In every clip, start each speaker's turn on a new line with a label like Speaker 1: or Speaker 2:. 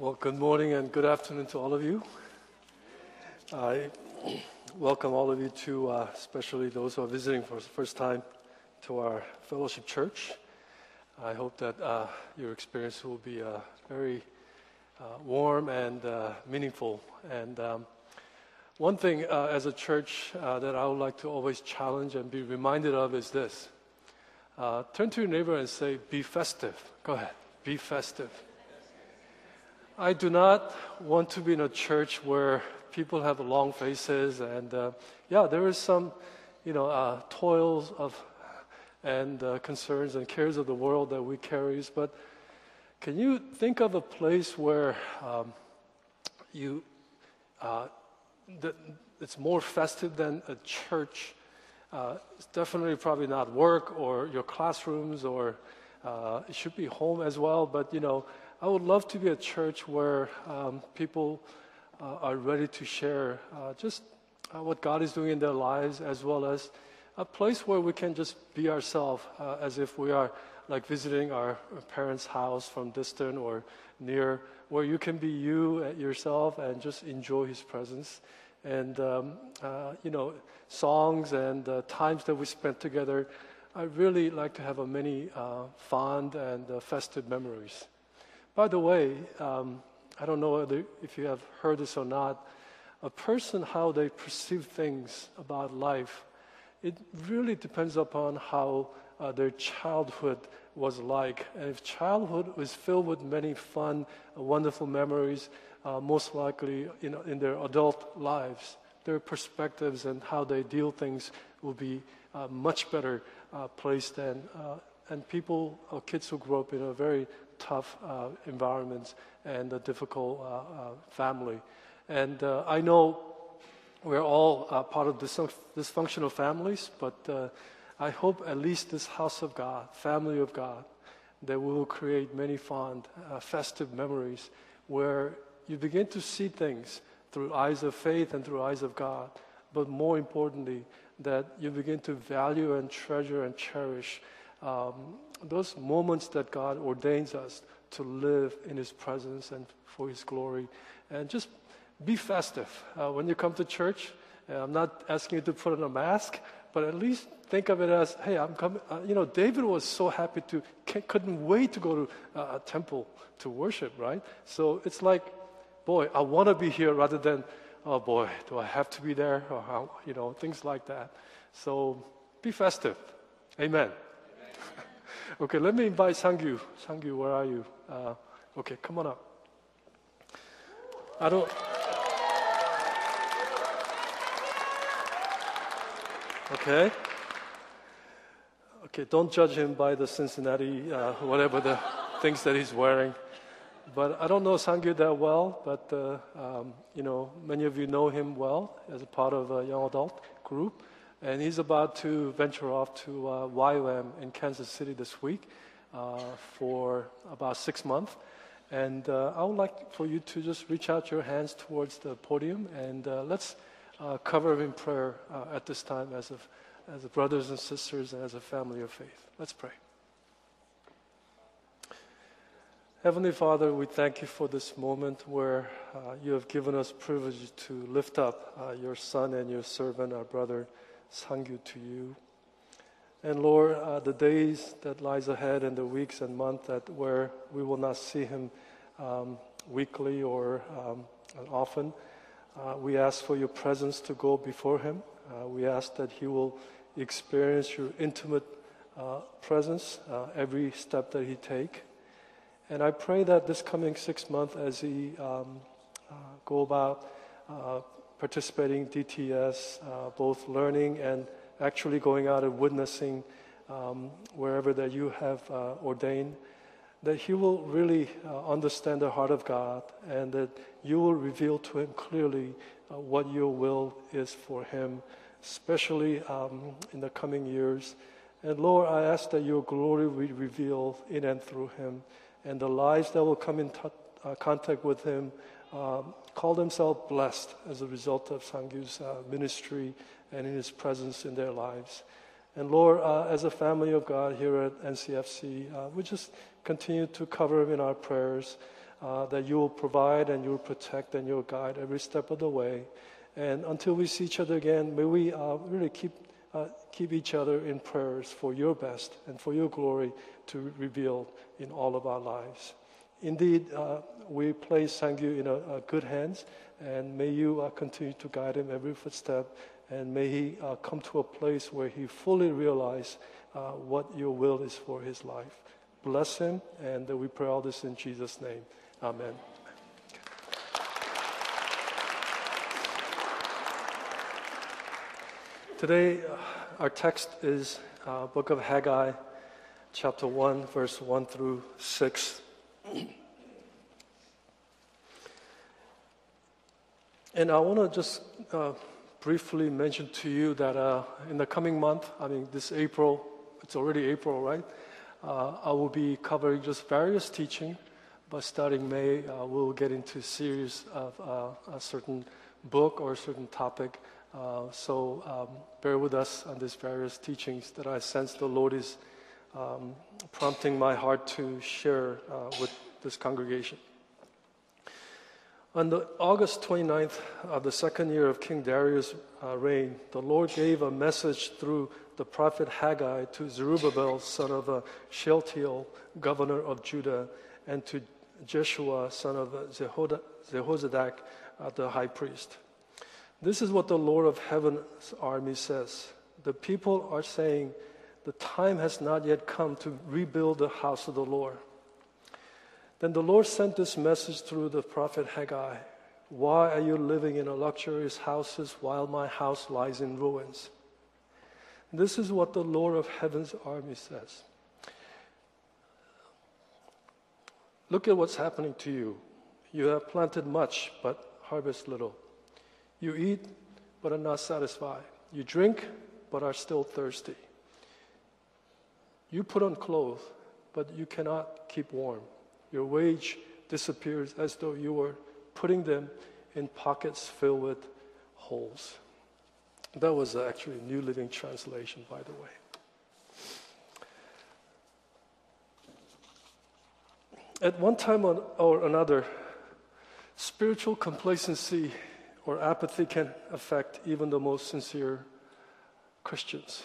Speaker 1: Well, good morning and good afternoon to all of you. I welcome all of you to, uh, especially those who are visiting for the first time, to our fellowship church. I hope that uh, your experience will be uh, very uh, warm and uh, meaningful. And um, one thing uh, as a church that I would like to always challenge and be reminded of is this turn to your neighbor and say, Be festive. Go ahead, be festive. I do not want to be in a church where people have long faces and uh, yeah, there is some, you know, uh, toils of and uh, concerns and cares of the world that we carry. But can you think of a place where um, you uh, that it's more festive than a church? Uh, it's definitely probably not work or your classrooms or uh, it should be home as well. But you know, I would love to be a church where um, people uh, are ready to share uh, just uh, what God is doing in their lives, as well as a place where we can just be ourselves, uh, as if we are like visiting our parents' house from distant or near, where you can be you yourself and just enjoy His presence. And um, uh, you know, songs and uh, times that we spent together. I really like to have a many fond and festive memories. By the way, um, I don't know if you have heard this or not. A person, how they perceive things about life, it really depends upon how uh, their childhood was like. And if childhood was filled with many fun, uh, wonderful memories, uh, most likely know, in their adult lives, their perspectives and how they deal things will be uh, much better uh, placed than uh, and people or kids who grow up in a very tough uh, environments and a difficult uh, uh, family. And I know we're all part of dysfunctional families, but I hope at least this house of God, family of God, that we will create many fond, festive memories where you begin to see things through eyes of faith and through eyes of God. But more importantly, that you begin to value and treasure and cherish um, those moments that God ordains us to live in His presence and for His glory. And just be festive. Uh, when you come to church, uh, I'm not asking you to put on a mask, but at least think of it as, hey, I'm coming. Uh, you know, David was so happy to, couldn't wait to go to uh, a temple to worship, right? So it's like, boy, I want to be here rather than, oh boy, do I have to be there? Or you know, things like that. So be festive. Amen. Okay, let me invite Sangyu. Sangyu, where are you? Uh, okay, come on up. I don't. Okay. Okay, don't judge him by the Cincinnati, uh, whatever the things that he's wearing. But I don't know Sangyu that well, but uh, um, you know, many of you know him well as a part of a young adult group. And he's about to venture off to uh, in Kansas City this week uh, for about six months. And uh, I would like for you to just reach out your hands towards the podium and uh, let's uh, cover him in prayer uh, at this time as, a, as a brothers and sisters and as a family of faith. Let's pray. Heavenly Father, we thank you for this moment where you have given us privilege to lift up your son and your servant, our brother Sangyu, to you. And Lord, uh, the days that lies ahead and the weeks and months that where we will not see him um, weekly or um, often, uh, we ask for your presence to go before him. Uh, we ask that he will experience your intimate uh, presence uh, every step that he take. And I pray that this coming six months, as he um, uh, go about participating DTS, uh, both learning and actually going out and witnessing um, wherever that you have uh, ordained, that he will really uh, understand the heart of God and that you will reveal to him clearly uh, what your will is for him, especially um, in the coming years. And Lord, I ask that your glory will revealed in and through him, and the lives that will come in t- uh, contact with him um, call themselves blessed as a result of Sangyu's uh, ministry and in his presence in their lives. And Lord, uh, as a family of God here at NCFC, uh, we just continue to cover him in our prayers. uh, that you will provide and you will protect and you'll guide every step of the way. And until we see each other again, may we uh, really keep, uh, keep each other in prayers for your best and for your glory to reveal in all of our lives. Indeed, uh, we place Sangyu in a, a, good hands, and may you uh, continue to guide him every footstep, and may he uh, come to a place where he fully realize what your will is for his life. Bless him, and we pray all this in Jesus' name. Amen. Today, uh, our text is uh, Book of Haggai, chapter 1, verse 1 through 6. And I want to just uh, briefly mention to you that uh, in the coming month, I mean, this April, it's already April, right? Uh, I will be covering just various teaching but starting May, uh, we'll get into series of uh, a certain book or a certain topic. Uh, so um, bear with us on these various teachings that I sense the Lord is um, prompting my heart to share uh, with this congregation. On the August 29th of the second year of King Darius' uh, reign, the Lord gave a message through the prophet Haggai to Zerubbabel, son of uh, Shealtiel, governor of Judah, and to Jeshua, son of Jehozadak, uh, the high priest. This is what the Lord of heaven's army says. The people are saying, The time has not yet come to rebuild the house of the Lord. Then the Lord sent this message through the prophet Haggai Why are you living in luxurious houses while my house lies in ruins? This is what the Lord of heaven's army says. Look at what's happening to you. You have planted much, but harvest little. You eat, but are not satisfied. You drink, but are still thirsty. You put on clothes, but you cannot keep warm. Your wage disappears as though you were putting them in pockets filled with holes. That was actually a New Living Translation, by the way. At one time or another, spiritual complacency or apathy can affect even the most sincere Christians.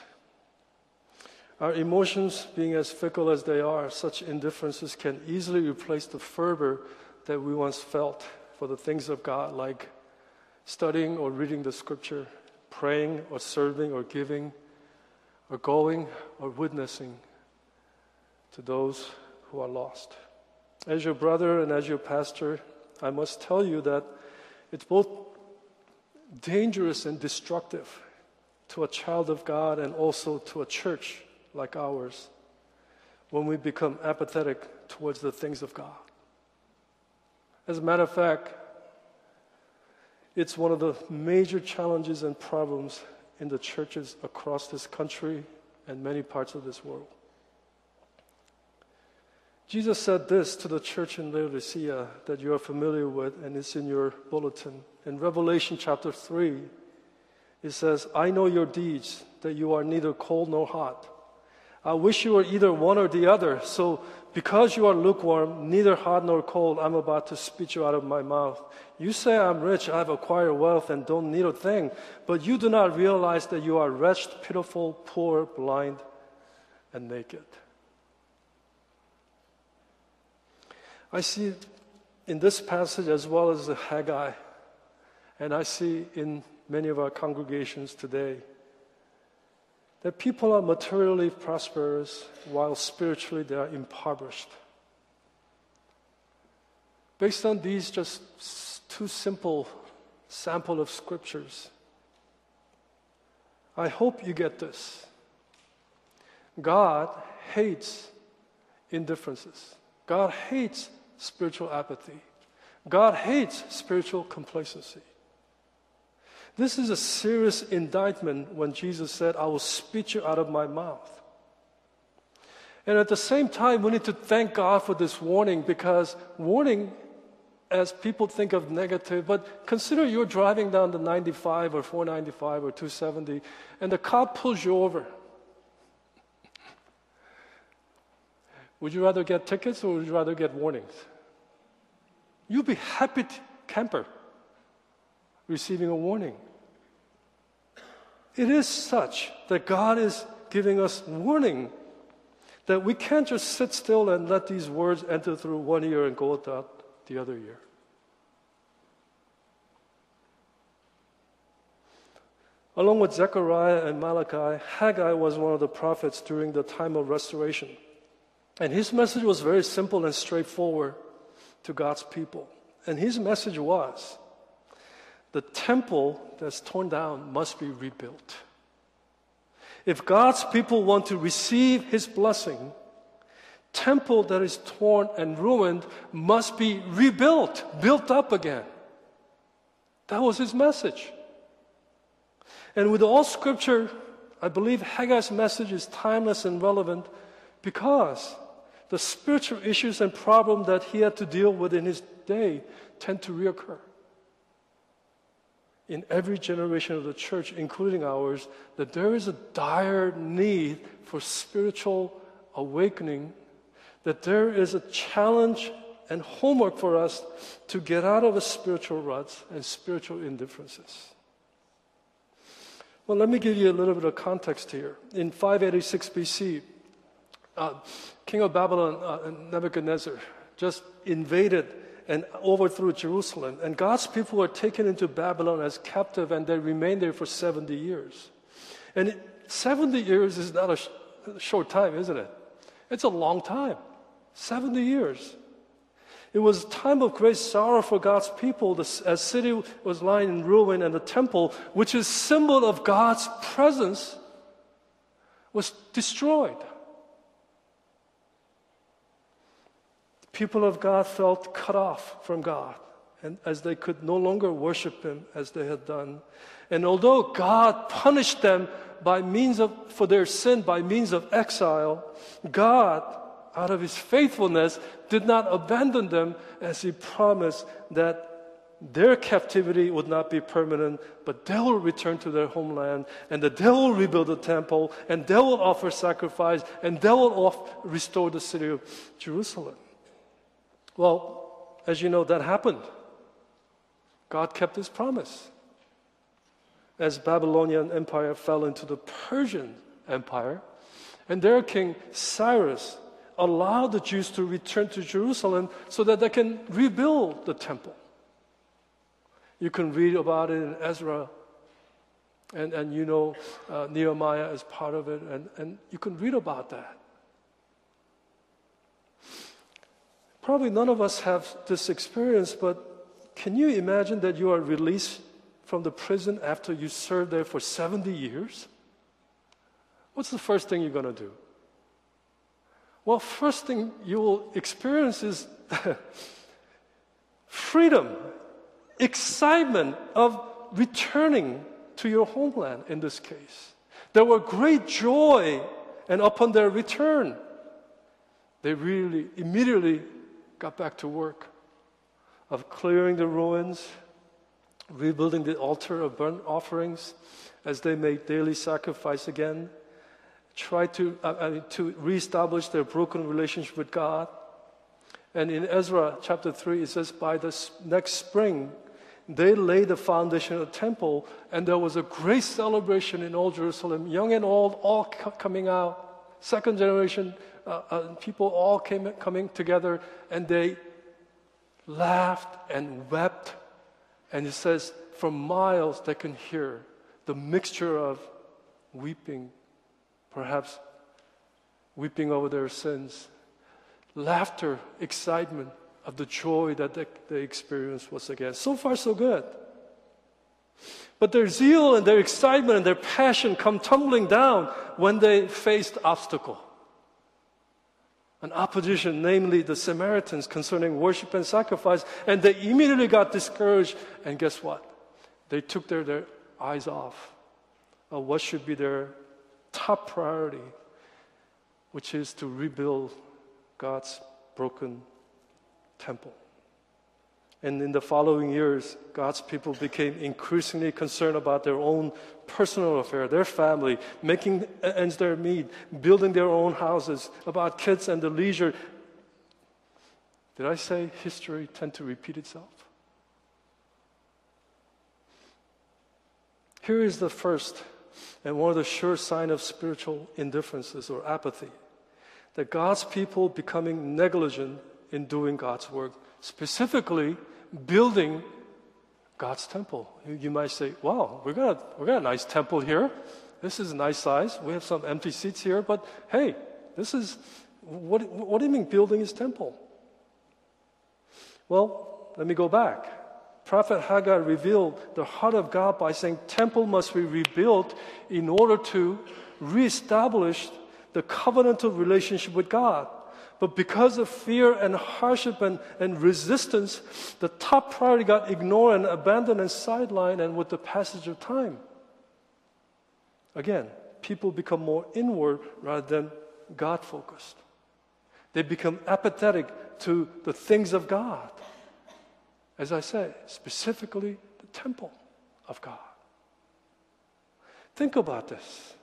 Speaker 1: Our emotions, being as fickle as they are, such indifferences can easily replace the fervor that we once felt for the things of God, like studying or reading the scripture, praying or serving or giving, or going or witnessing to those who are lost. As your brother and as your pastor, I must tell you that it's both dangerous and destructive to a child of God and also to a church like ours when we become apathetic towards the things of God. As a matter of fact, it's one of the major challenges and problems in the churches across this country and many parts of this world. Jesus said this to the church in Laodicea that you are familiar with, and it's in your bulletin. In Revelation chapter 3, it says, I know your deeds, that you are neither cold nor hot. I wish you were either one or the other. So, because you are lukewarm, neither hot nor cold, I'm about to spit you out of my mouth. You say, I'm rich, I've acquired wealth, and don't need a thing. But you do not realize that you are wretched, pitiful, poor, blind, and naked. I see in this passage as well as the Haggai, and I see in many of our congregations today that people are materially prosperous while spiritually they are impoverished. Based on these just two simple sample of scriptures, I hope you get this. God hates indifferences. God hates spiritual apathy. God hates spiritual complacency. This is a serious indictment when Jesus said, I will spit you out of my mouth. And at the same time, we need to thank God for this warning because warning, as people think of negative, but consider you're driving down the 95 or 495 or 270 and the cop pulls you over. Would you rather get tickets or would you rather get warnings? You'd be happy camper receiving a warning. It is such that God is giving us warning that we can't just sit still and let these words enter through one ear and go out the other ear. Along with Zechariah and Malachi, Haggai was one of the prophets during the time of restoration. And his message was very simple and straightforward to God's people. And his message was the temple that's torn down must be rebuilt. If God's people want to receive his blessing, temple that is torn and ruined must be rebuilt, built up again. That was his message. And with all scripture, I believe Haggai's message is timeless and relevant because the spiritual issues and problems that he had to deal with in his day tend to reoccur in every generation of the church, including ours, that there is a dire need for spiritual awakening, that there is a challenge and homework for us to get out of a spiritual ruts and spiritual indifferences. Well, let me give you a little bit of context here. In 586 BC, uh, King of Babylon, uh, Nebuchadnezzar, just invaded and overthrew Jerusalem. And God's people were taken into Babylon as captive and they remained there for 70 years. And it, 70 years is not a sh- short time, isn't it? It's a long time. 70 years. It was a time of great sorrow for God's people the, city was lying in ruin and the temple, which is symbol of God's presence, was destroyed. People of God felt cut off from God and as they could no longer worship him as they had done. And although God punished them by means of for their sin by means of exile, God out of his faithfulness did not abandon them as he promised that their captivity would not be permanent, but they will return to their homeland, and that they will rebuild the temple, and they will offer sacrifice, and they will restore the city of Jerusalem. Well, as you know, that happened. God kept his promise. As Babylonian Empire fell into the Persian Empire, and their king Cyrus allowed the Jews to return to Jerusalem so that they can rebuild the temple. You can read about it in Ezra, and, and you know uh, Nehemiah is part of it, and, and you can read about that. Probably none of us have this experience, but can you imagine that you are released from the prison after you served there for 70 years? What's the first thing you're going to do? Well, first thing you will experience is freedom, excitement of returning to your homeland in this case. There were great joy, and upon their return, they really immediately got back to work of clearing the ruins, rebuilding the altar of burnt offerings as they made daily sacrifice again, tried to, uh, to reestablish their broken relationship with God. And in Ezra chapter 3, it says, by the next spring, they laid the foundation of the temple, and there was a great celebration in all Jerusalem, young and old, all coming out. Second generation Uh, uh, people all came coming together and they laughed and wept. And it says, from miles they can hear the mixture of weeping, perhaps weeping over their sins, laughter, excitement of the joy that they, they experienced once again. So far, so good. But their zeal and their excitement and their passion come tumbling down when they faced obstacle an opposition, namely the Samaritans, concerning worship and sacrifice, and they immediately got discouraged. And guess what? They took their, their eyes off of what should be their top priority, which is to rebuild God's broken temple. And in the following years, God's people became increasingly concerned about their own personal affair, their family, making ends their meet, building their own houses, about kids and the leisure. Did I say history tend to repeat itself? Here is the first and one of the sure sign of spiritual indifferences or apathy that God's people becoming negligent in doing God's work, specifically building God's temple. You, you might say, wow, we got, a, we got a nice temple here. This is a nice size. We have some empty seats here, but hey, this is, what, what do you mean building his temple? Well, let me go back. Prophet Haggai revealed the heart of God by saying temple must be rebuilt in order to reestablish the covenantal relationship with God. But because of fear and hardship and, and resistance, the top priority got ignored and abandoned and sidelined, and with the passage of time. Again, people become more inward rather than God focused. They become apathetic to the things of God. As I say, specifically the temple of God. Think about this.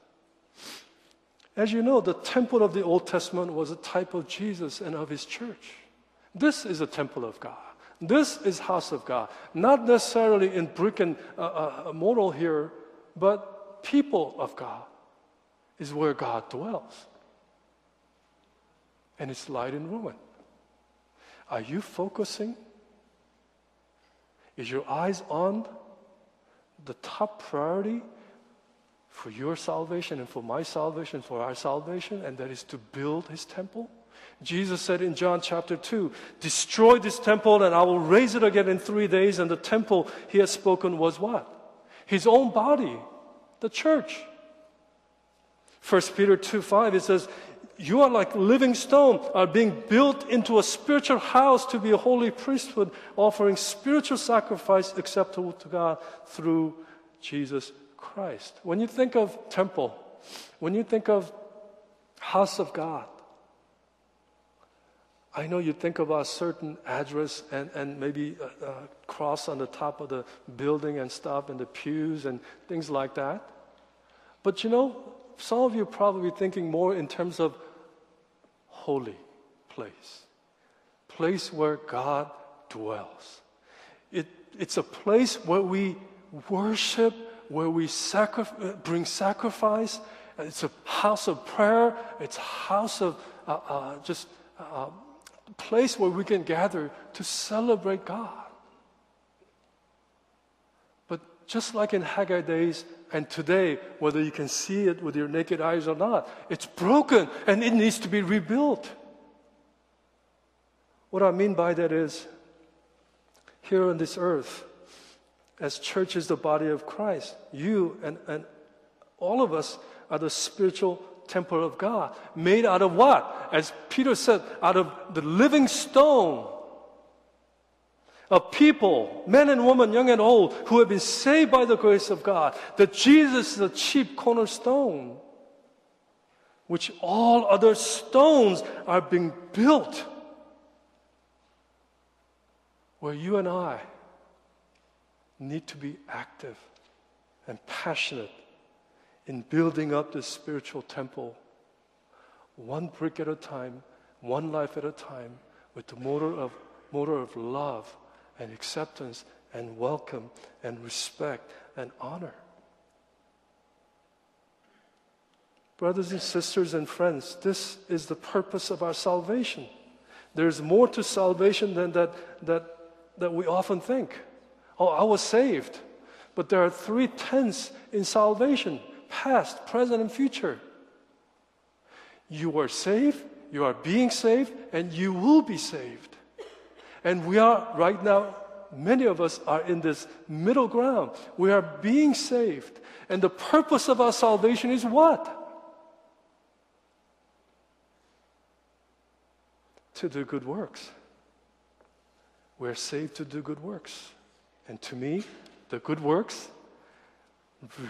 Speaker 1: As you know, the temple of the Old Testament was a type of Jesus and of his church. This is a temple of God. This is house of God. Not necessarily in brick and uh, uh, mortar here, but people of God is where God dwells. And it's light and ruin. Are you focusing is your eyes on the top priority for your salvation and for my salvation, for our salvation, and that is to build his temple? Jesus said in John chapter 2, Destroy this temple and I will raise it again in three days. And the temple he had spoken was what? His own body, the church. 1 Peter 2 5, it says, you are like living stone, are being built into a spiritual house to be a holy priesthood, offering spiritual sacrifice acceptable to God through Jesus Christ. When you think of temple, when you think of house of God, I know you think about a certain address and, and maybe a, a cross on the top of the building and stuff and the pews and things like that. But you know, some of you probably thinking more in terms of holy place, place where God dwells. It, it's a place where we worship, where we sacri- bring sacrifice. It's a house of prayer. It's a house of uh, uh, just uh, a place where we can gather to celebrate God. But just like in Haggai days, and today, whether you can see it with your naked eyes or not, it's broken and it needs to be rebuilt. What I mean by that is, here on this earth, as church is the body of Christ, you and, and all of us are the spiritual temple of God. Made out of what? As Peter said, out of the living stone of people, men and women, young and old, who have been saved by the grace of God, that Jesus is the chief cornerstone, which all other stones are being built. Where you and I need to be active and passionate in building up this spiritual temple, one brick at a time, one life at a time, with the motor of, motor of love and acceptance and welcome and respect and honor. Brothers and sisters and friends, this is the purpose of our salvation. There's more to salvation than that, that, that we often think. Oh, I was saved. But there are three tenths in salvation past, present, and future. You are saved, you are being saved, and you will be saved. And we are right now, many of us are in this middle ground. We are being saved. And the purpose of our salvation is what? To do good works. We're saved to do good works. And to me, the good works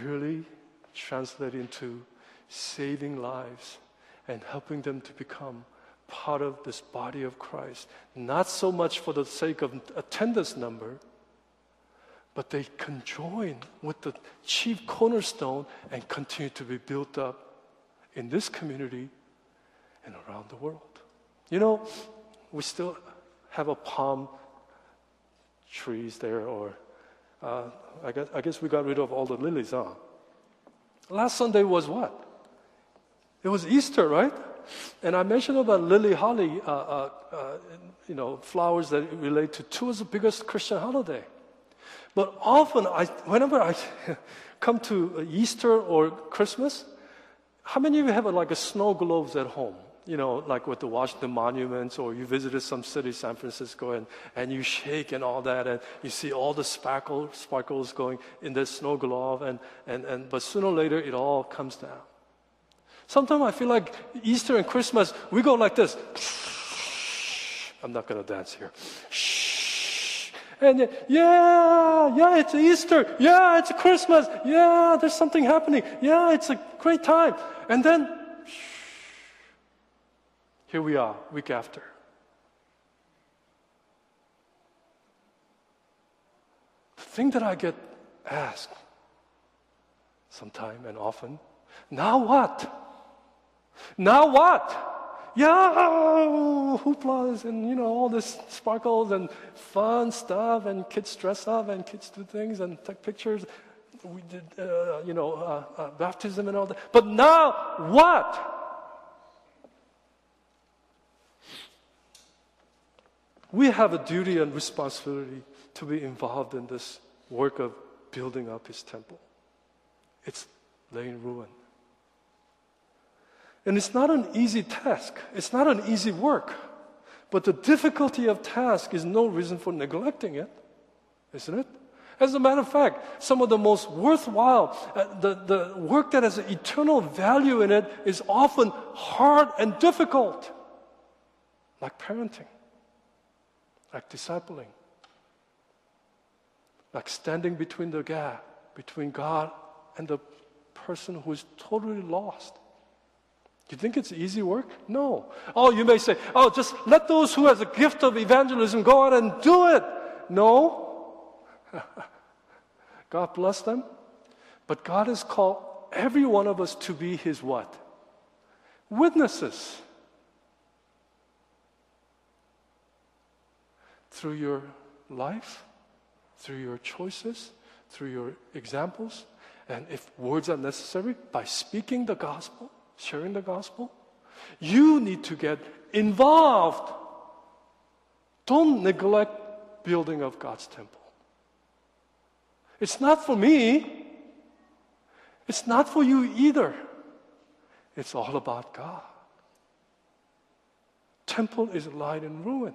Speaker 1: really translate into saving lives and helping them to become part of this body of Christ, not so much for the sake of attendance number, but they can join with the chief cornerstone and continue to be built up in this community and around the world. You know, we still have a palm trees there, or uh, I, guess, I guess we got rid of all the lilies, huh? Last Sunday was what? It was Easter, right? And I mentioned about lily holly, uh, uh, uh, you know, flowers that relate to two of the biggest Christian holiday. But often, I, whenever I come to Easter or Christmas, how many of you have like a snow globes at home? You know, like with the Washington monuments, or you visited some city, San Francisco, and, and you shake and all that, and you see all the sparkle, sparkles going in the snow globe, and, and, and, but sooner or later it all comes down. Sometimes I feel like Easter and Christmas, we go like this. I'm not going to dance here. And yeah, yeah, it's Easter. Yeah, it's Christmas. Yeah, there's something happening. Yeah, it's a great time. And then, here we are, week after. The thing that I get asked sometime and often, now what? Now what? yeah, hooplas and you know all this sparkles and fun stuff and kids dress up and kids do things and take pictures. We did, uh, you know, uh, uh, baptism and all that. But now what? We have a duty and responsibility to be involved in this work of building up His temple. It's laying ruin. And it's not an easy task. It's not an easy work. But the difficulty of task is no reason for neglecting it, isn't it? As a matter of fact, some of the most worthwhile, uh, the, the work that has eternal value in it is often hard and difficult, like parenting, like discipling, like standing between the gap between God and the person who is totally lost. You think it's easy work? No. Oh, you may say, oh, just let those who has a gift of evangelism go out and do it. No. God bless them. But God has called every one of us to be his what? Witnesses. Through your life, through your choices, through your examples, and if words are necessary, by speaking the gospel sharing the gospel, you need to get involved. Don't neglect building of God's temple. It's not for me. It's not for you either. It's all about God. Temple is lying in ruin.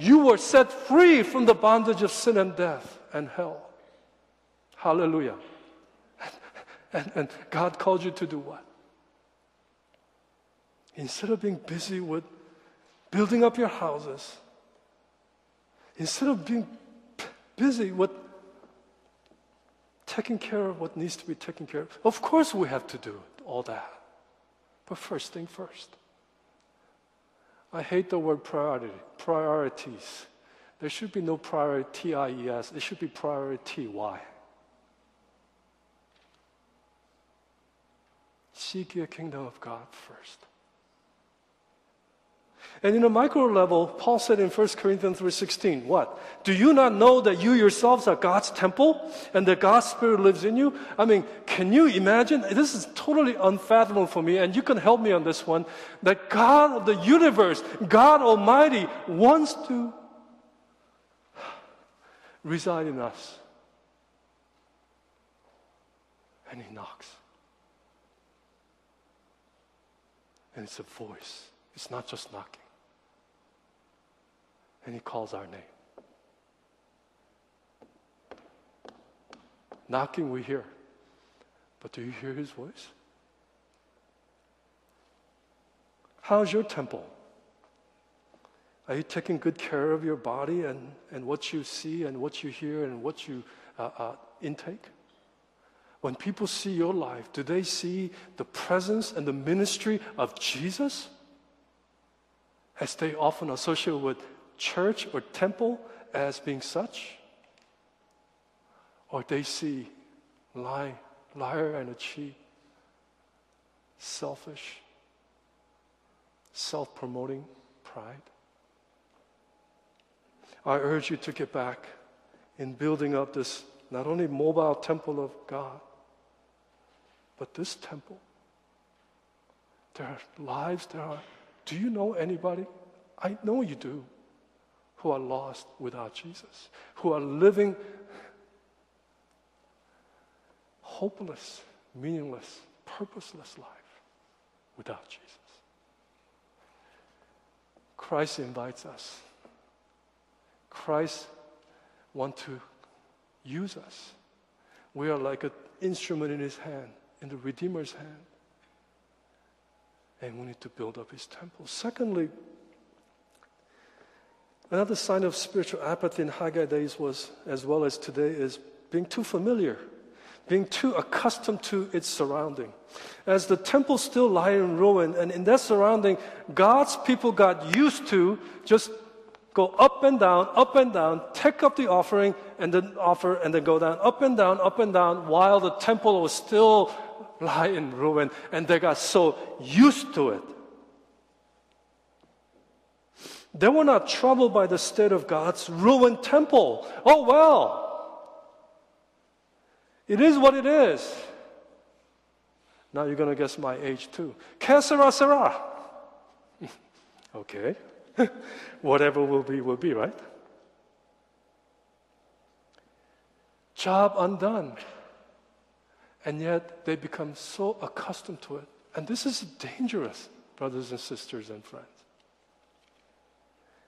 Speaker 1: You were set free from the bondage of sin and death and hell. Hallelujah. And, and God called you to do what? Instead of being busy with building up your houses, instead of being busy with taking care of what needs to be taken care of, of course we have to do all that. But first thing first. I hate the word priority, priorities. There should be no priority, T-I-E-S. It should be priority, why? Seek the kingdom of God first. And in a micro level, Paul said in 1 Corinthians 3.16, what? Do you not know that you yourselves are God's temple and that God's Spirit lives in you? I mean, can you imagine? This is totally unfathomable for me, and you can help me on this one. That God of the universe, God Almighty, wants to reside in us. And He knocks. And it's a voice. It's not just knocking and He calls our name. Knocking, we hear. But do you hear His voice? How's your temple? Are you taking good care of your body and, and what you see and what you hear and what you uh, uh, intake? When people see your life, do they see the presence and the ministry of Jesus? As they often associate with church or temple as being such? Or they see lie, liar and a cheat, selfish, self promoting pride? I urge you to get back in building up this not only mobile temple of God, but this temple. There are lives, there are. Do you know anybody? I know you do. Who are lost without Jesus, who are living hopeless, meaningless, purposeless life without Jesus. Christ invites us. Christ wants to use us. We are like an instrument in his hand, in the Redeemer's hand. And we need to build up his temple. Secondly, another sign of spiritual apathy in Haggai days was, as well as today, is being too familiar being too accustomed to its surrounding. As the temple still lie in ruin, and in that surrounding, God's people got used to just go up and down, up and down, take up the offering, and then offer, and then go down, up and down, up and down, while the temple was still lie in ruin, and they got so used to it. They were not troubled by the state of God's ruined temple. Oh well, it is what it is. Now you're going to guess my age too. Que sera, sera. okay. Whatever will be, will be, right? Job undone. And yet they become so accustomed to it. And this is dangerous, brothers and sisters and friends.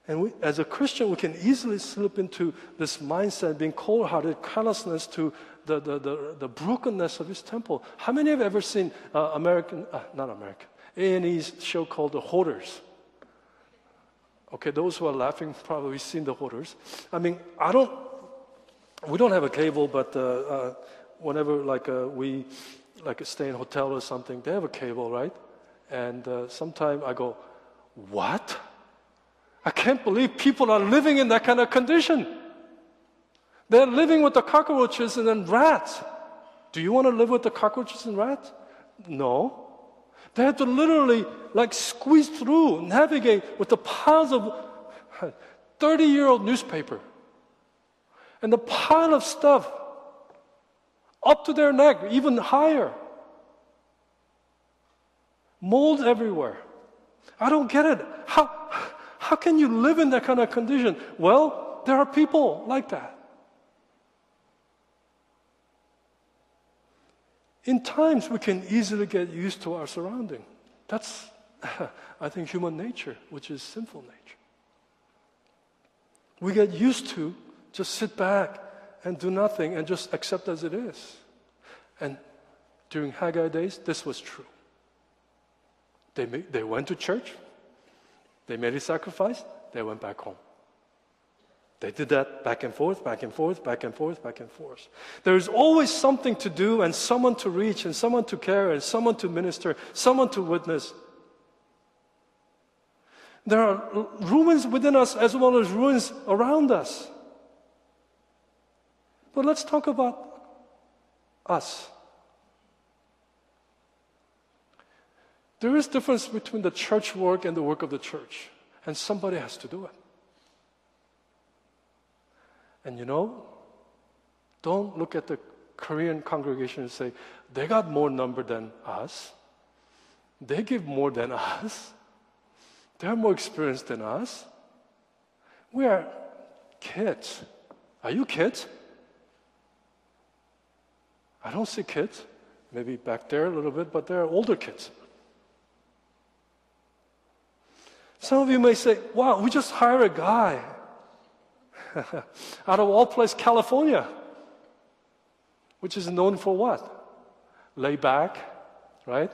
Speaker 1: And we, as a Christian, we can easily slip into this mindset, being cold hearted, callousness to the, the, the, the, brokenness of his temple. How many have ever seen uh, American, uh, not American, A&E's show called The Hoarders? Okay, those who are laughing probably seen The Hoarders. I mean, I don't, we don't have a cable, but uh, uh whenever like uh, we like stay in a hotel or something, they have a cable, right? And uh, sometimes I go, what? I can't believe people are living in that kind of condition. They're living with the cockroaches and then rats. Do you want to live with the cockroaches and rats? No. They have to literally like squeeze through, navigate with the piles of 30 year old newspaper and the pile of stuff up to their neck, even higher. Mold everywhere. I don't get it. How, how can you live in that kind of condition? Well, there are people like that. In times, we can easily get used to our surrounding. That's, I think, human nature, which is sinful nature. We get used to just sit back and do nothing and just accept as it is. And during Haggai days, this was true. They, they went to church, they made a sacrifice, they went back home. They did that back and forth, back and forth, back and forth, back and forth. There's always something to do and someone to reach and someone to care and someone to minister, someone to witness. There are ruins within us as well as ruins around us. But let's talk about us. There is difference between the church work and the work of the church, and somebody has to do it. And you know, don't look at the Korean congregation and say, they got more number than us. They give more than us. They're more experienced than us. We are kids. Are you kids? I don't see kids. Maybe back there a little bit, but they're older kids. Some of you may say, wow, we just hire a guy. out of all place, California, which is known for what? Lay back, right?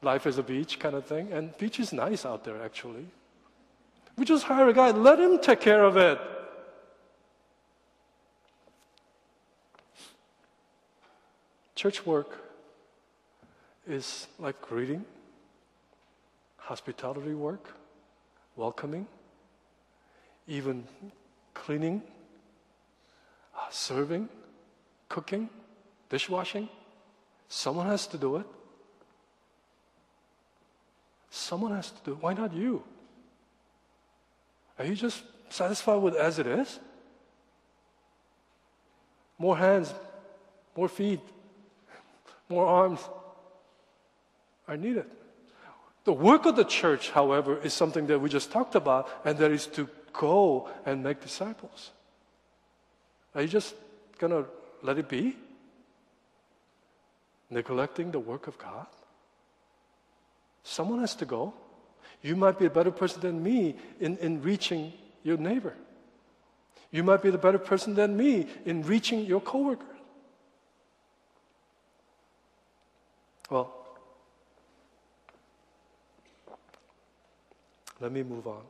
Speaker 1: Life is a beach kind of thing. And beach is nice out there, actually. We just hire a guy, let him take care of it. Church work is like greeting, hospitality work, welcoming, even cleaning, uh, serving, cooking, dishwashing. Someone has to do it. Someone has to do it. Why not you? Are you just satisfied with as it is? More hands, more feet, more arms are needed. The work of the church, however, is something that we just talked about, and that is to go and make disciples. Are you just going to let it be? Neglecting the work of God? Someone has to go. You might be a better person than me in, in reaching your neighbor. You might be the better person than me in reaching your coworker. Well, let me move on.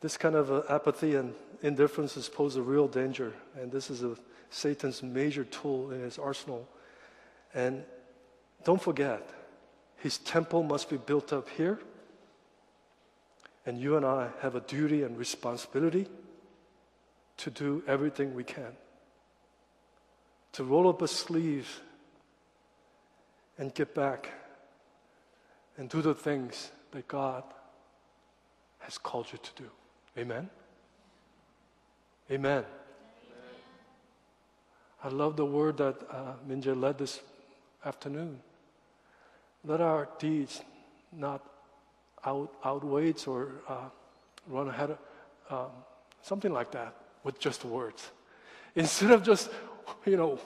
Speaker 1: This kind of uh, apathy and indifference pose a real danger, and this is a, Satan's major tool in his arsenal. And don't forget, his temple must be built up here. And you and I have a duty and responsibility to do everything we can. To roll up a sleeve and get back and do the things that God has called you to do. Amen? Amen. I love the word that uh, Minja led this afternoon. Let our deeds not out, outweigh or uh, run ahead of um, something like that with just words. Instead of just, you know,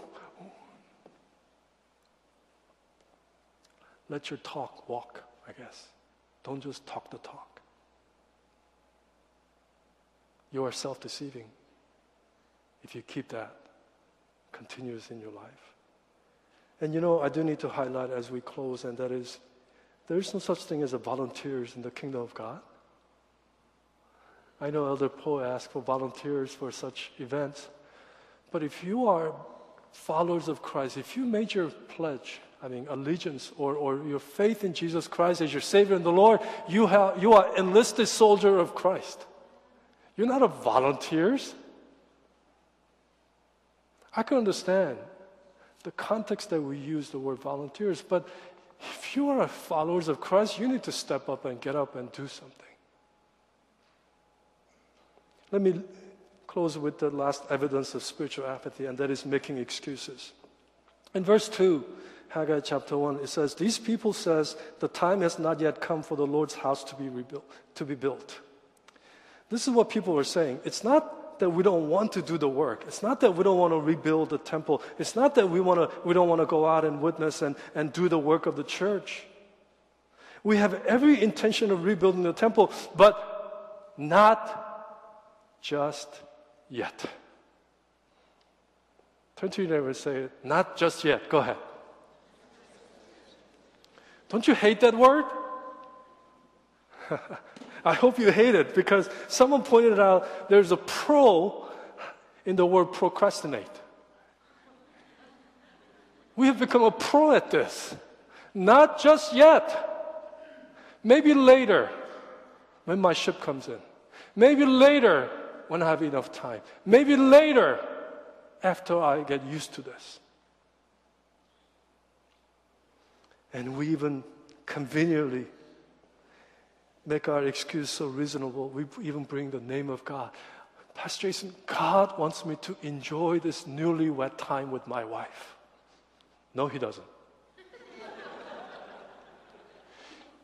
Speaker 1: let your talk walk, I guess. Don't just talk the talk. You are self deceiving if you keep that continuous in your life. And you know, I do need to highlight as we close, and that is there is no such thing as a volunteers in the kingdom of God. I know Elder Poe asked for volunteers for such events. But if you are followers of Christ, if you made your pledge, I mean, allegiance or, or your faith in Jesus Christ as your Savior and the Lord, you, have, you are enlisted soldier of Christ. You're not a volunteers. I can understand the context that we use the word volunteers. But if you are followers of Christ, you need to step up and get up and do something. Let me close with the last evidence of spiritual apathy, and that is making excuses. In verse 2, Haggai chapter 1, it says, These people says, the time has not yet come for the Lord's house to be rebuilt, to be built. This is what people are saying. It's not that we don't want to do the work. It's not that we don't want to rebuild the temple. It's not that we, want to, we don't want to go out and witness and, and do the work of the church. We have every intention of rebuilding the temple, but not just yet. Turn to your neighbor and say, Not just yet. Go ahead. Don't you hate that word? I hope you hate it because someone pointed out there's a pro in the word procrastinate. We have become a pro at this. Not just yet. Maybe later when my ship comes in. Maybe later when I have enough time. Maybe later after I get used to this. And we even conveniently make our excuse so reasonable. We even bring the name of God. Pastor Jason, God wants me to enjoy this newlywed time with my wife. No, He doesn't.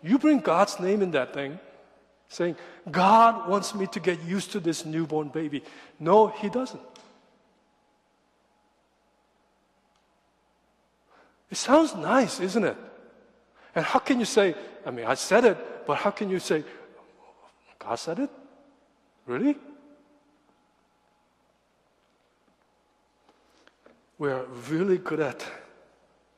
Speaker 1: you bring God's name in that thing, saying, God wants me to get used to this newborn baby. No, He doesn't. It sounds nice, isn't it? And how can you say, I mean, I said it, but how can you say, God said it? Really? We are really good at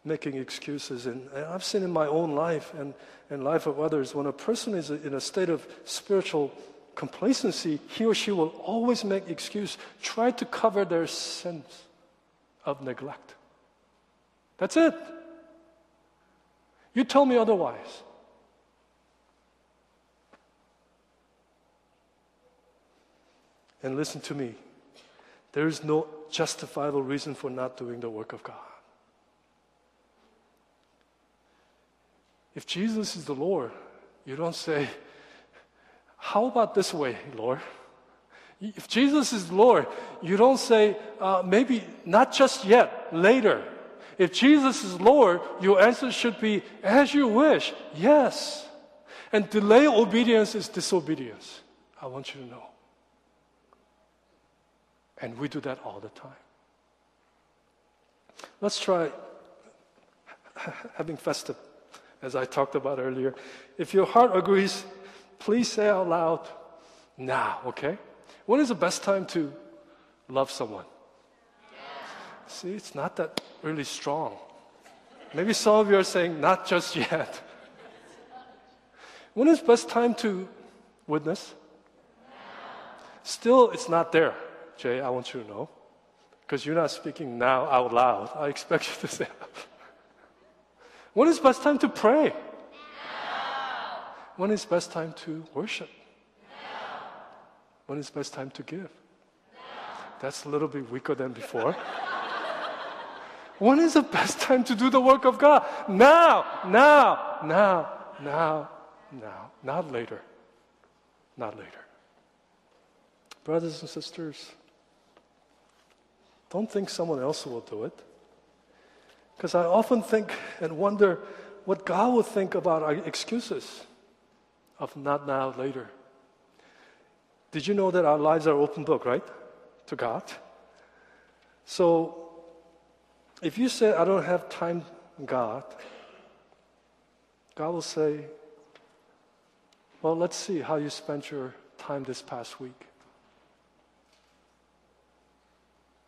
Speaker 1: making excuses. And I've seen in my own life and, and life of others, when a person is in a state of spiritual complacency, he or she will always make excuse, try to cover their sins of neglect. That's it. You tell me otherwise. And listen to me. There is no justifiable reason for not doing the work of God. If Jesus is the Lord, you don't say, how about this way, Lord? If Jesus is the Lord, you don't say, uh, maybe not just yet, later. If Jesus is Lord, your answer should be, as you wish, yes. And delay obedience is disobedience. I want you to know. And we do that all the time. Let's try having festive, as I talked about earlier. If your heart agrees, please say out loud, now, okay? When is the best time to love someone? See, it's not that really strong. Maybe some of you are saying, not just yet. when is best time to witness? Still, it's not there. Jay, I want you to know. Because you're not speaking now out loud. I expect you to say When is best time to pray? When is best time to worship? When is best time to give? That's a little bit weaker than before. When is the best time to do the work of God? Now, now, now, now, now, not later. Not later. Brothers and sisters, don't think someone else will do it. Because I often think and wonder what God will think about our excuses of not now, later. Did you know that our lives are open book, right? To God. So if you say, I don't have time, God, God will say, Well, let's see how you spent your time this past week.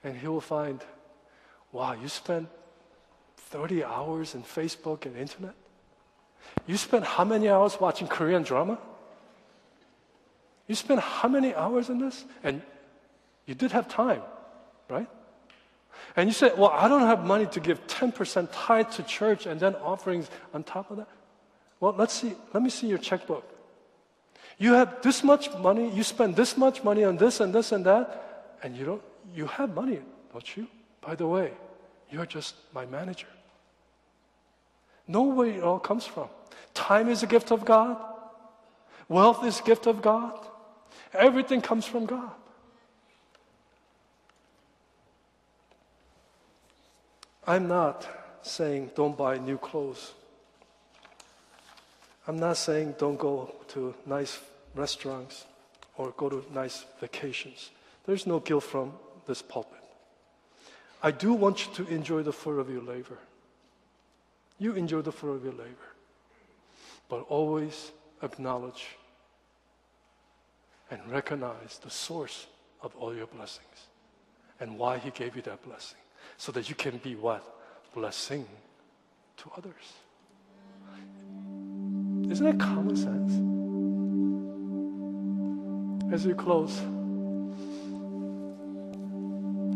Speaker 1: And He will find, Wow, you spent 30 hours in Facebook and internet? You spent how many hours watching Korean drama? You spent how many hours in this? And you did have time, right? And you say, Well, I don't have money to give 10% tithe to church and then offerings on top of that. Well, let's see. Let me see your checkbook. You have this much money, you spend this much money on this and this and that, and you don't you have money, don't you? By the way, you're just my manager. Know where it all comes from. Time is a gift of God. Wealth is a gift of God. Everything comes from God. I'm not saying don't buy new clothes. I'm not saying don't go to nice restaurants or go to nice vacations. There's no guilt from this pulpit. I do want you to enjoy the fruit of your labor. You enjoy the fruit of your labor. But always acknowledge and recognize the source of all your blessings and why He gave you that blessing so that you can be what? Blessing to others. Isn't that common sense? As we close,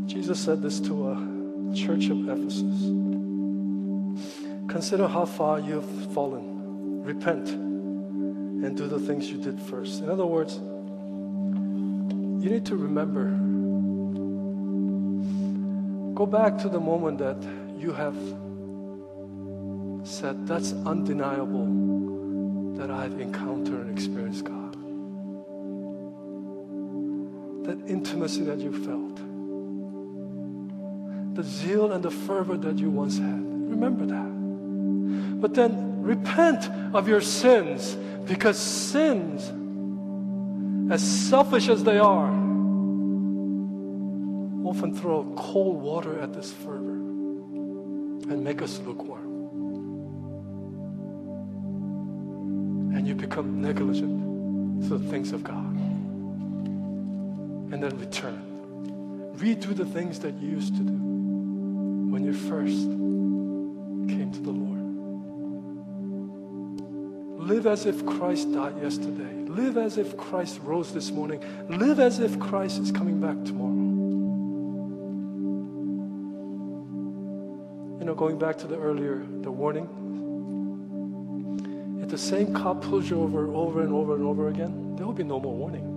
Speaker 1: Jesus said this to a church of Ephesus Consider how far you've fallen. Repent and do the things you did first. In other words, you need to remember. Go back to the moment that you have said, That's undeniable that I've encountered and experienced God. That intimacy that you felt, the zeal and the fervor that you once had. Remember that. But then repent of your sins because sins as selfish as they are, often throw cold water at this fervor and make us lukewarm. And you become negligent to the things of God. And then return. Redo the things that you used to do when you first came to the Lord. Live as if Christ died yesterday. Live as if Christ rose this morning. Live as if Christ is coming back tomorrow. Going back to the earlier, the warning. If the same cop pulls you over over and over and over again, there will be no more warning.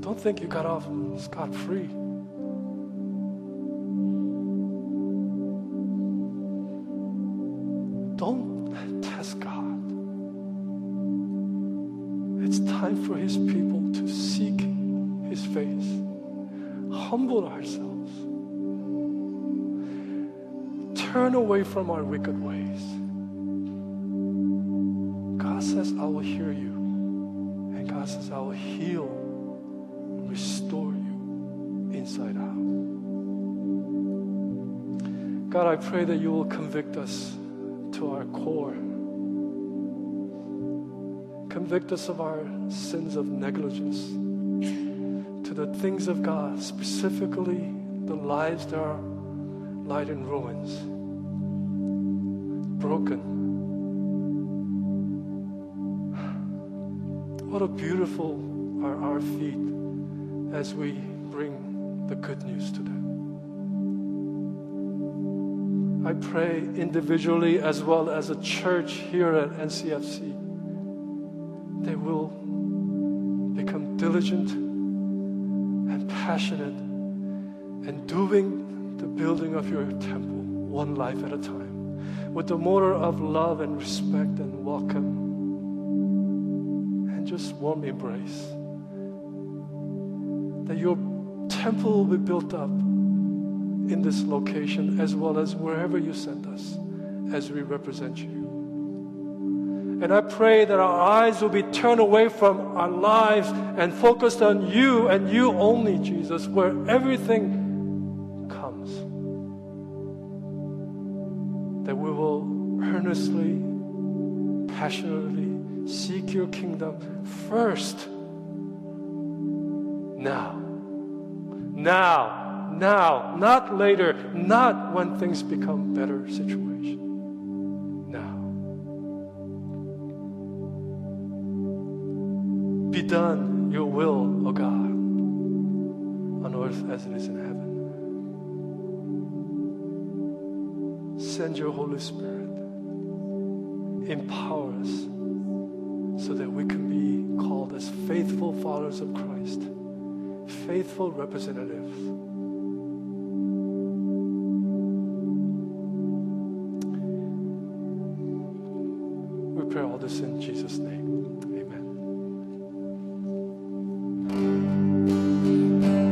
Speaker 1: Don't think you got off scot free. Don't test God. It's time for His people to seek His face, humble ourselves, turn away from our wicked ways. God says, I will hear you. And God says, I will heal, restore you inside out. God, I pray that you will convict us to our core. Convict us of our sins of negligence, to the things of God, specifically the lives that are light in ruins, broken. What a beautiful are our feet as we bring the good news to them. I pray individually as well as a church here at NCFC, they will become diligent and passionate and doing the building of your temple one life at a time with the motor of love and respect and welcome and just warm embrace. That your temple will be built up in this location as well as wherever you send us as we represent you. And I pray that our eyes will be turned away from our lives and focused on you and you only, Jesus, where everything kingdom first. Now. Now now, not later, not when things become better situation. Now. Be done your will, O God, on earth as it is in heaven. Send your Holy Spirit. Empower us so that we can be called as faithful followers of Christ, faithful representatives We pray all this in Jesus' name.